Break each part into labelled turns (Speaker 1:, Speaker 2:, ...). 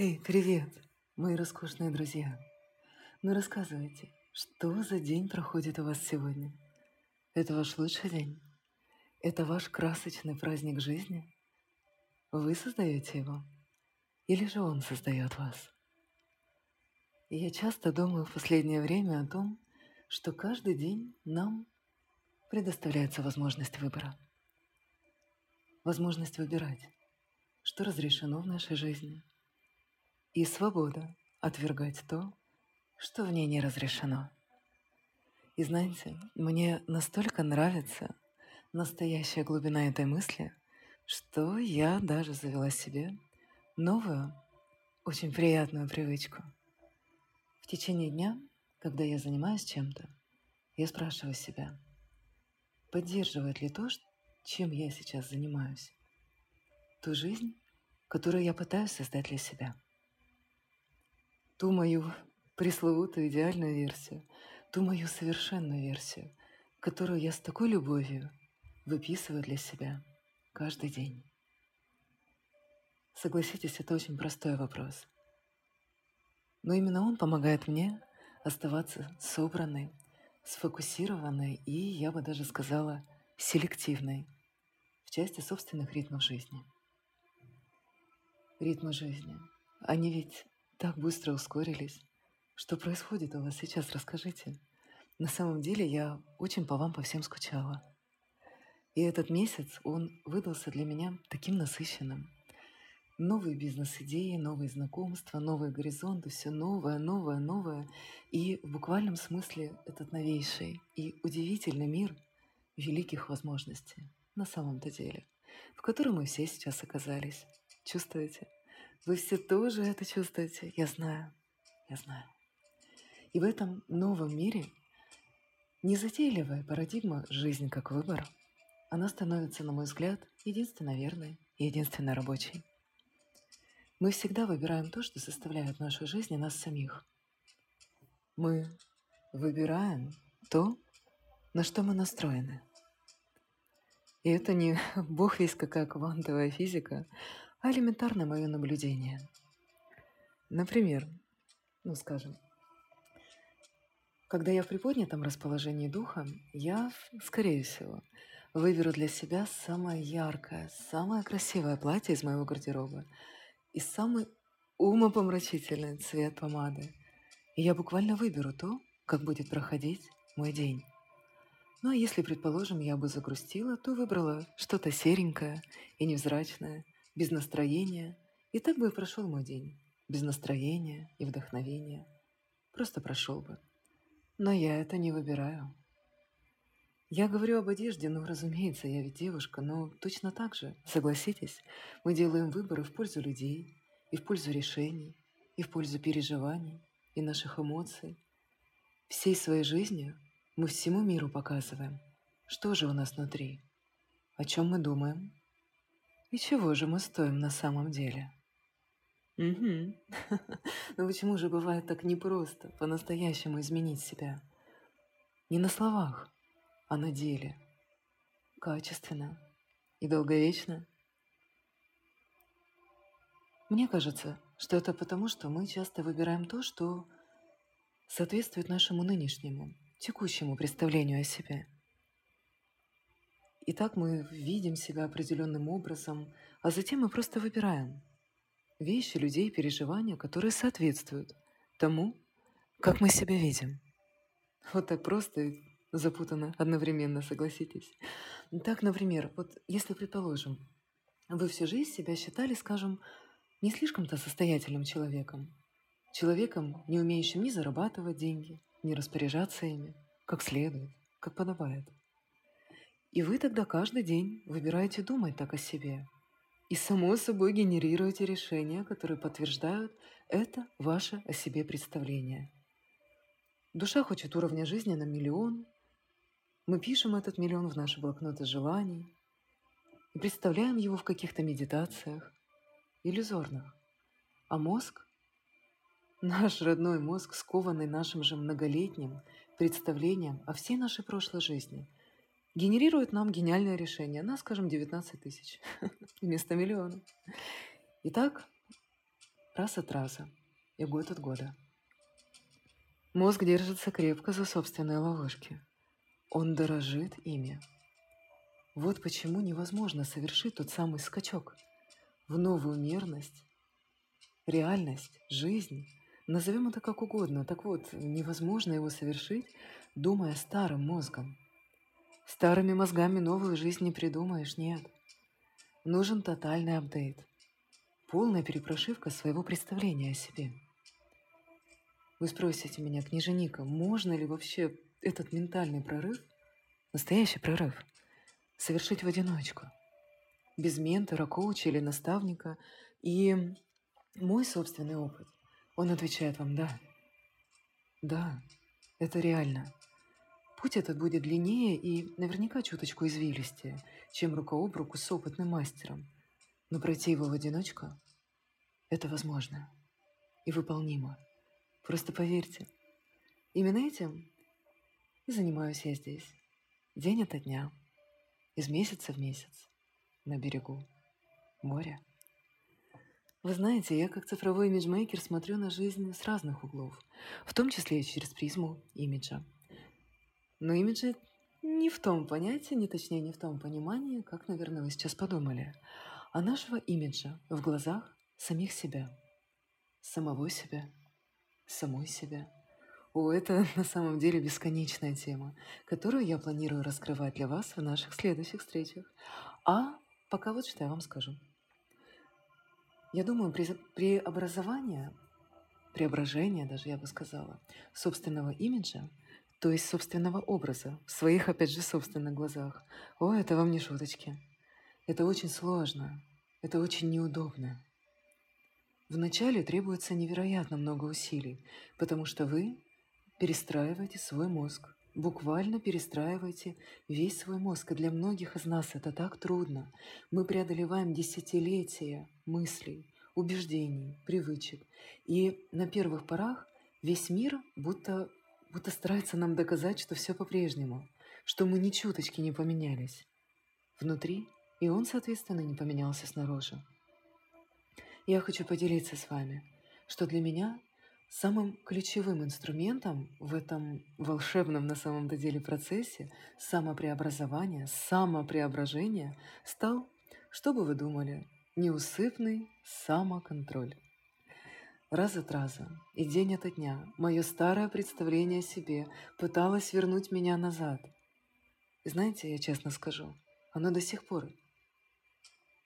Speaker 1: Эй, привет, мои роскошные друзья. Ну рассказывайте, что за день проходит у вас сегодня? Это ваш лучший день? Это ваш красочный праздник жизни? Вы создаете его? Или же он создает вас? И я часто думаю в последнее время о том, что каждый день нам предоставляется возможность выбора. Возможность выбирать, что разрешено в нашей жизни – и свобода отвергать то, что в ней не разрешено. И знаете, мне настолько нравится настоящая глубина этой мысли, что я даже завела себе новую, очень приятную привычку. В течение дня, когда я занимаюсь чем-то, я спрашиваю себя, поддерживает ли то, чем я сейчас занимаюсь, ту жизнь, которую я пытаюсь создать для себя – ту мою пресловутую идеальную версию, ту мою совершенную версию, которую я с такой любовью выписываю для себя каждый день. Согласитесь, это очень простой вопрос. Но именно он помогает мне оставаться собранной, сфокусированной и, я бы даже сказала, селективной в части собственных ритмов жизни. Ритмы жизни. Они ведь так быстро ускорились. Что происходит у вас сейчас, расскажите. На самом деле я очень по вам по всем скучала. И этот месяц, он выдался для меня таким насыщенным. Новые бизнес-идеи, новые знакомства, новые горизонты, все новое, новое, новое. И в буквальном смысле этот новейший и удивительный мир великих возможностей на самом-то деле, в котором мы все сейчас оказались. Чувствуете? Вы все тоже это чувствуете. Я знаю. Я знаю. И в этом новом мире незатейливая парадигма «жизнь как выбор» она становится, на мой взгляд, единственно верной и единственно рабочей. Мы всегда выбираем то, что составляет нашу жизнь и нас самих. Мы выбираем то, на что мы настроены. И это не бог весь какая квантовая физика, а элементарное мое наблюдение. Например, ну скажем, когда я в приподнятом расположении духа, я, скорее всего, выберу для себя самое яркое, самое красивое платье из моего гардероба и самый умопомрачительный цвет помады. И я буквально выберу то, как будет проходить мой день. Ну а если, предположим, я бы загрустила, то выбрала что-то серенькое и невзрачное – без настроения. И так бы и прошел мой день. Без настроения и вдохновения. Просто прошел бы. Но я это не выбираю. Я говорю об одежде, ну, разумеется, я ведь девушка, но точно так же, согласитесь, мы делаем выборы в пользу людей, и в пользу решений, и в пользу переживаний, и наших эмоций. Всей своей жизнью мы всему миру показываем, что же у нас внутри, о чем мы думаем, и чего же мы стоим на самом деле? Угу. Но почему же бывает так непросто по-настоящему изменить себя? Не на словах, а на деле. Качественно и долговечно. Мне кажется, что это потому, что мы часто выбираем то, что соответствует нашему нынешнему, текущему представлению о себе – и так мы видим себя определенным образом, а затем мы просто выбираем вещи, людей, переживания, которые соответствуют тому, как мы себя видим. Вот так просто и запутанно одновременно, согласитесь. Так, например, вот если, предположим, вы всю жизнь себя считали, скажем, не слишком-то состоятельным человеком, человеком, не умеющим ни зарабатывать деньги, ни распоряжаться ими, как следует, как подобает – и вы тогда каждый день выбираете думать так о себе. И само собой генерируете решения, которые подтверждают это ваше о себе представление. Душа хочет уровня жизни на миллион. Мы пишем этот миллион в наши блокноты желаний и представляем его в каких-то медитациях, иллюзорных. А мозг, наш родной мозг, скованный нашим же многолетним представлением о всей нашей прошлой жизни – генерирует нам гениальное решение на, скажем, 19 тысяч вместо миллиона. Итак, раз от раза и год от года. Мозг держится крепко за собственные ловушки. Он дорожит ими. Вот почему невозможно совершить тот самый скачок в новую мерность, реальность, жизнь. Назовем это как угодно. Так вот, невозможно его совершить, думая старым мозгом. Старыми мозгами новую жизнь не придумаешь, нет. Нужен тотальный апдейт. Полная перепрошивка своего представления о себе. Вы спросите меня, княженика, можно ли вообще этот ментальный прорыв, настоящий прорыв, совершить в одиночку, без ментора, коуча или наставника. И мой собственный опыт, он отвечает вам «да». Да, это реально. Путь этот будет длиннее и наверняка чуточку извилистее, чем рука об руку с опытным мастером. Но пройти его в одиночку – это возможно и выполнимо. Просто поверьте, именно этим и занимаюсь я здесь, день ото дня, из месяца в месяц, на берегу моря. Вы знаете, я как цифровой имиджмейкер смотрю на жизнь с разных углов, в том числе и через призму имиджа – но имиджи не в том понятии, не точнее не в том понимании, как, наверное, вы сейчас подумали, а нашего имиджа в глазах самих себя, самого себя, самой себя. О, это на самом деле бесконечная тема, которую я планирую раскрывать для вас в наших следующих встречах. А пока вот что я вам скажу. Я думаю, преобразование, преображение даже, я бы сказала, собственного имиджа – то есть собственного образа, в своих, опять же, собственных глазах. О, это вам не шуточки. Это очень сложно, это очень неудобно. Вначале требуется невероятно много усилий, потому что вы перестраиваете свой мозг, буквально перестраиваете весь свой мозг. И для многих из нас это так трудно. Мы преодолеваем десятилетия мыслей, убеждений, привычек. И на первых порах весь мир будто будто старается нам доказать, что все по-прежнему, что мы ни чуточки не поменялись. Внутри, и он, соответственно, не поменялся снаружи. Я хочу поделиться с вами, что для меня самым ключевым инструментом в этом волшебном на самом-то деле процессе самопреобразования, самопреображения стал, что бы вы думали, неусыпный самоконтроль. Раз от раза и день ото дня мое старое представление о себе пыталось вернуть меня назад. И знаете, я честно скажу, оно до сих пор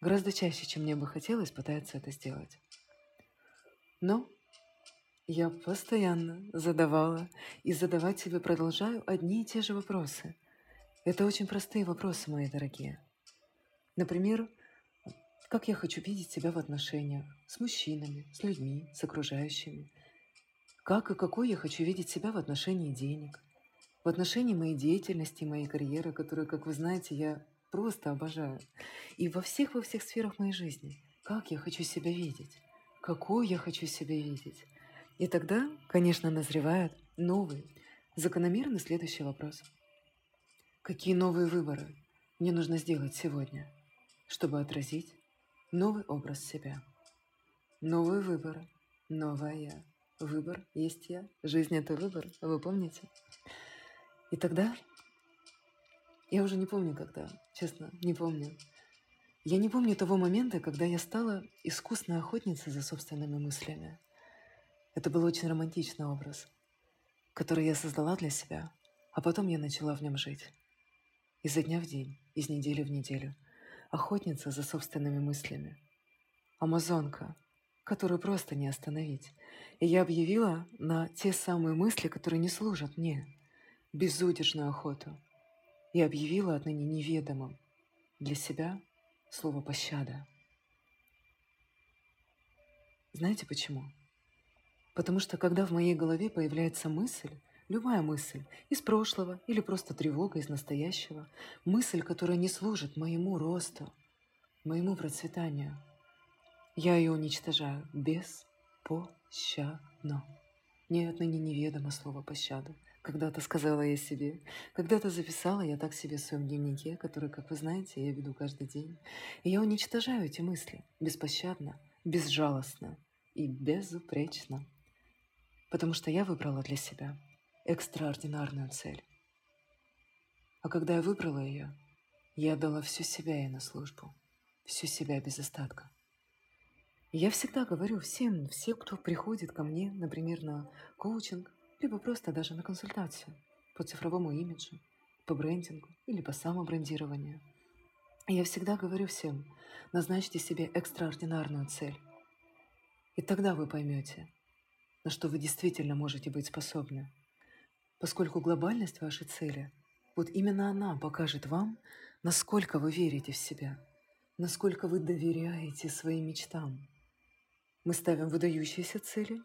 Speaker 1: гораздо чаще, чем мне бы хотелось, пытается это сделать. Но я постоянно задавала и задавать себе продолжаю одни и те же вопросы. Это очень простые вопросы, мои дорогие. Например, как я хочу видеть себя в отношениях с мужчинами, с людьми, с окружающими. Как и какой я хочу видеть себя в отношении денег, в отношении моей деятельности, моей карьеры, которую, как вы знаете, я просто обожаю. И во всех, во всех сферах моей жизни. Как я хочу себя видеть, какой я хочу себя видеть. И тогда, конечно, назревает новый, закономерный следующий вопрос. Какие новые выборы мне нужно сделать сегодня, чтобы отразить Новый образ себя. Новый выбор. Новая я. Выбор есть я. Жизнь — это выбор. Вы помните? И тогда... Я уже не помню, когда. Честно, не помню. Я не помню того момента, когда я стала искусной охотницей за собственными мыслями. Это был очень романтичный образ, который я создала для себя, а потом я начала в нем жить. Изо дня в день, из недели в неделю — охотница за собственными мыслями. Амазонка, которую просто не остановить. И я объявила на те самые мысли, которые не служат мне, безудержную охоту. И объявила отныне неведомым для себя слово «пощада». Знаете почему? Потому что когда в моей голове появляется мысль, Любая мысль из прошлого или просто тревога из настоящего, мысль, которая не служит моему росту, моему процветанию, я ее уничтожаю беспощадно. Мне отныне неведомо слово «пощада». Когда-то сказала я себе, когда-то записала я так себе в своем дневнике, который, как вы знаете, я веду каждый день. И я уничтожаю эти мысли беспощадно, безжалостно, и безупречно. Потому что я выбрала для себя экстраординарную цель. А когда я выбрала ее, я отдала всю себя ей на службу, всю себя без остатка. Я всегда говорю всем, все, кто приходит ко мне, например, на коучинг, либо просто даже на консультацию по цифровому имиджу, по брендингу или по самобрендированию. Я всегда говорю всем, назначьте себе экстраординарную цель. И тогда вы поймете, на что вы действительно можете быть способны. Поскольку глобальность вашей цели, вот именно она покажет вам, насколько вы верите в себя, насколько вы доверяете своим мечтам. Мы ставим выдающиеся цели,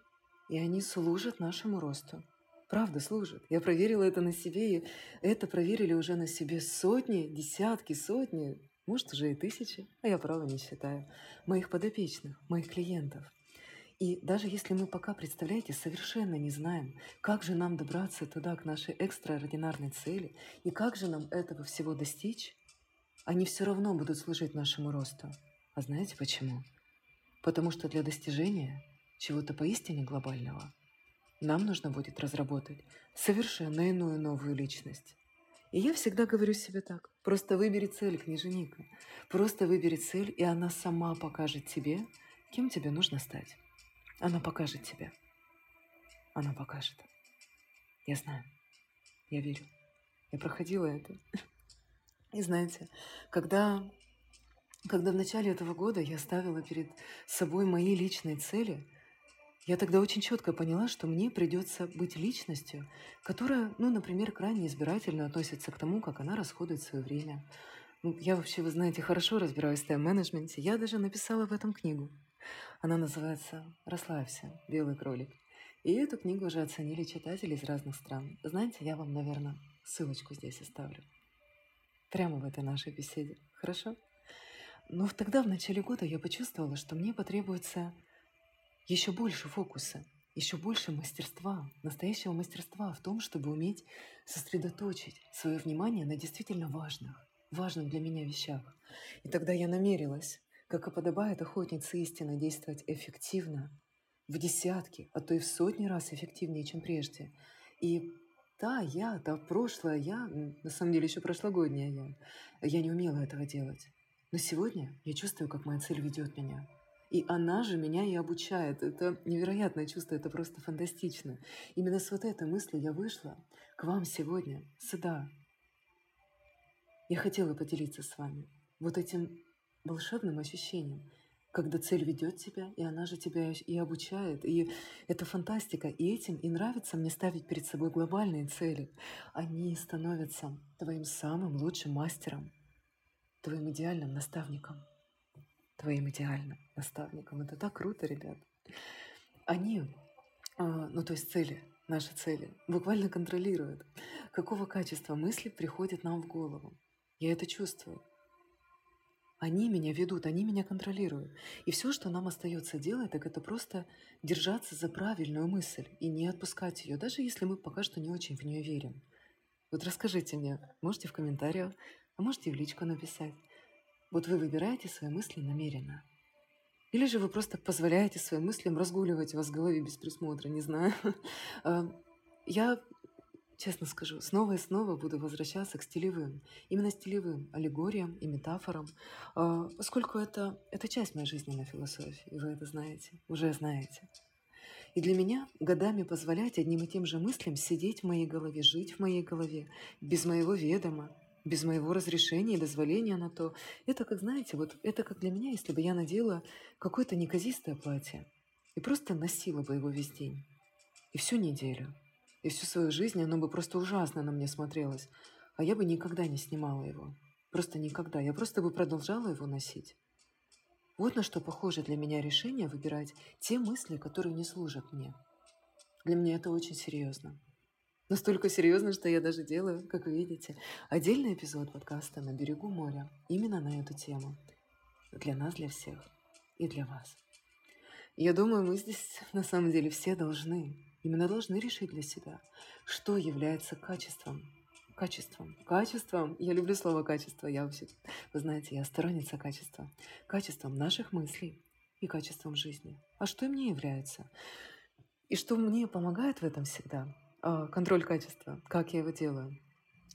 Speaker 1: и они служат нашему росту. Правда, служат. Я проверила это на себе, и это проверили уже на себе сотни, десятки, сотни, может, уже и тысячи, а я право не считаю, моих подопечных, моих клиентов. И даже если мы пока, представляете, совершенно не знаем, как же нам добраться туда, к нашей экстраординарной цели, и как же нам этого всего достичь, они все равно будут служить нашему росту. А знаете почему? Потому что для достижения чего-то поистине глобального нам нужно будет разработать совершенно иную новую личность. И я всегда говорю себе так. Просто выбери цель, книженика. Просто выбери цель, и она сама покажет тебе, кем тебе нужно стать. Она покажет тебе. Она покажет. Я знаю. Я верю. Я проходила это. И знаете, когда, когда в начале этого года я ставила перед собой мои личные цели – я тогда очень четко поняла, что мне придется быть личностью, которая, ну, например, крайне избирательно относится к тому, как она расходует свое время. Ну, я вообще, вы знаете, хорошо разбираюсь в тайм-менеджменте. Я даже написала в этом книгу. Она называется «Расслабься, белый кролик». И эту книгу уже оценили читатели из разных стран. Знаете, я вам, наверное, ссылочку здесь оставлю. Прямо в этой нашей беседе. Хорошо? Но тогда, в начале года, я почувствовала, что мне потребуется еще больше фокуса, еще больше мастерства, настоящего мастерства в том, чтобы уметь сосредоточить свое внимание на действительно важных, важных для меня вещах. И тогда я намерилась, как и подобает охотнице истины, действовать эффективно, в десятки, а то и в сотни раз эффективнее, чем прежде. И да, я, да, прошлое я, на самом деле еще прошлогодняя я, я не умела этого делать. Но сегодня я чувствую, как моя цель ведет меня. И она же меня и обучает. Это невероятное чувство, это просто фантастично. Именно с вот этой мыслью я вышла к вам сегодня, сюда. Я хотела поделиться с вами вот этим волшебным ощущением, когда цель ведет тебя, и она же тебя и обучает. И это фантастика. И этим и нравится мне ставить перед собой глобальные цели. Они становятся твоим самым лучшим мастером, твоим идеальным наставником твоим идеальным наставником. Это так круто, ребят. Они, а, ну то есть цели, наши цели, буквально контролируют, какого качества мысли приходят нам в голову. Я это чувствую. Они меня ведут, они меня контролируют. И все, что нам остается делать, так это просто держаться за правильную мысль и не отпускать ее, даже если мы пока что не очень в нее верим. Вот расскажите мне, можете в комментариях, а можете в личку написать. Вот вы выбираете свои мысли намеренно. Или же вы просто позволяете своим мыслям разгуливать у вас в голове без присмотра, не знаю. А, я, честно скажу, снова и снова буду возвращаться к стилевым. Именно стилевым аллегориям и метафорам, а, поскольку это, это часть моей жизненной философии, вы это знаете, уже знаете. И для меня годами позволять одним и тем же мыслям сидеть в моей голове, жить в моей голове, без моего ведома, без моего разрешения и дозволения на то. Это как, знаете, вот это как для меня, если бы я надела какое-то неказистое платье и просто носила бы его весь день. И всю неделю. И всю свою жизнь оно бы просто ужасно на мне смотрелось. А я бы никогда не снимала его. Просто никогда. Я просто бы продолжала его носить. Вот на что похоже для меня решение выбирать те мысли, которые не служат мне. Для меня это очень серьезно. Настолько серьезно, что я даже делаю, как видите, отдельный эпизод подкаста «На берегу моря» именно на эту тему. Для нас, для всех и для вас. Я думаю, мы здесь на самом деле все должны, именно должны решить для себя, что является качеством. Качеством. Качеством. Я люблю слово качество. Я вообще, вы знаете, я сторонница качества. Качеством наших мыслей, и качеством жизни. А что и мне является? И что мне помогает в этом всегда? А, контроль качества. Как я его делаю?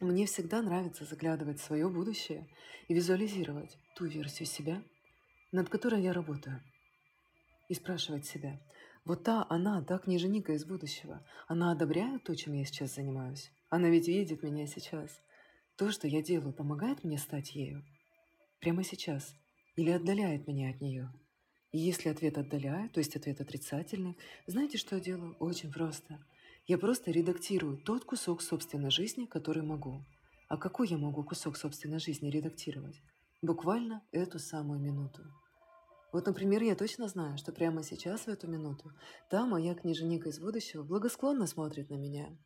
Speaker 1: Мне всегда нравится заглядывать в свое будущее и визуализировать ту версию себя, над которой я работаю. И спрашивать себя, вот та она, та книженика из будущего, она одобряет то, чем я сейчас занимаюсь? Она ведь видит меня сейчас. То, что я делаю, помогает мне стать ею? Прямо сейчас? Или отдаляет меня от нее? И если ответ отдаляет, то есть ответ отрицательный, знаете, что я делаю? Очень просто. Я просто редактирую тот кусок собственной жизни, который могу. А какой я могу кусок собственной жизни редактировать? Буквально эту самую минуту. Вот, например, я точно знаю, что прямо сейчас, в эту минуту, та моя книженика из будущего благосклонно смотрит на меня.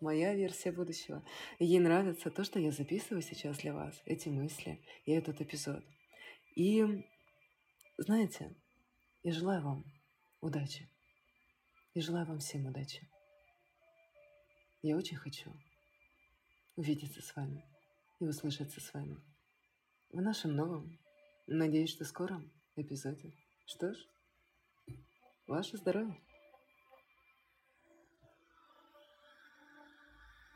Speaker 1: Моя версия будущего. ей нравится то, что я записываю сейчас для вас, эти мысли и этот эпизод. И, знаете, я желаю вам удачи. И желаю вам всем удачи. Я очень хочу увидеться с вами и услышаться с вами в нашем новом, надеюсь, что скором эпизоде. Что ж, ваше здоровье!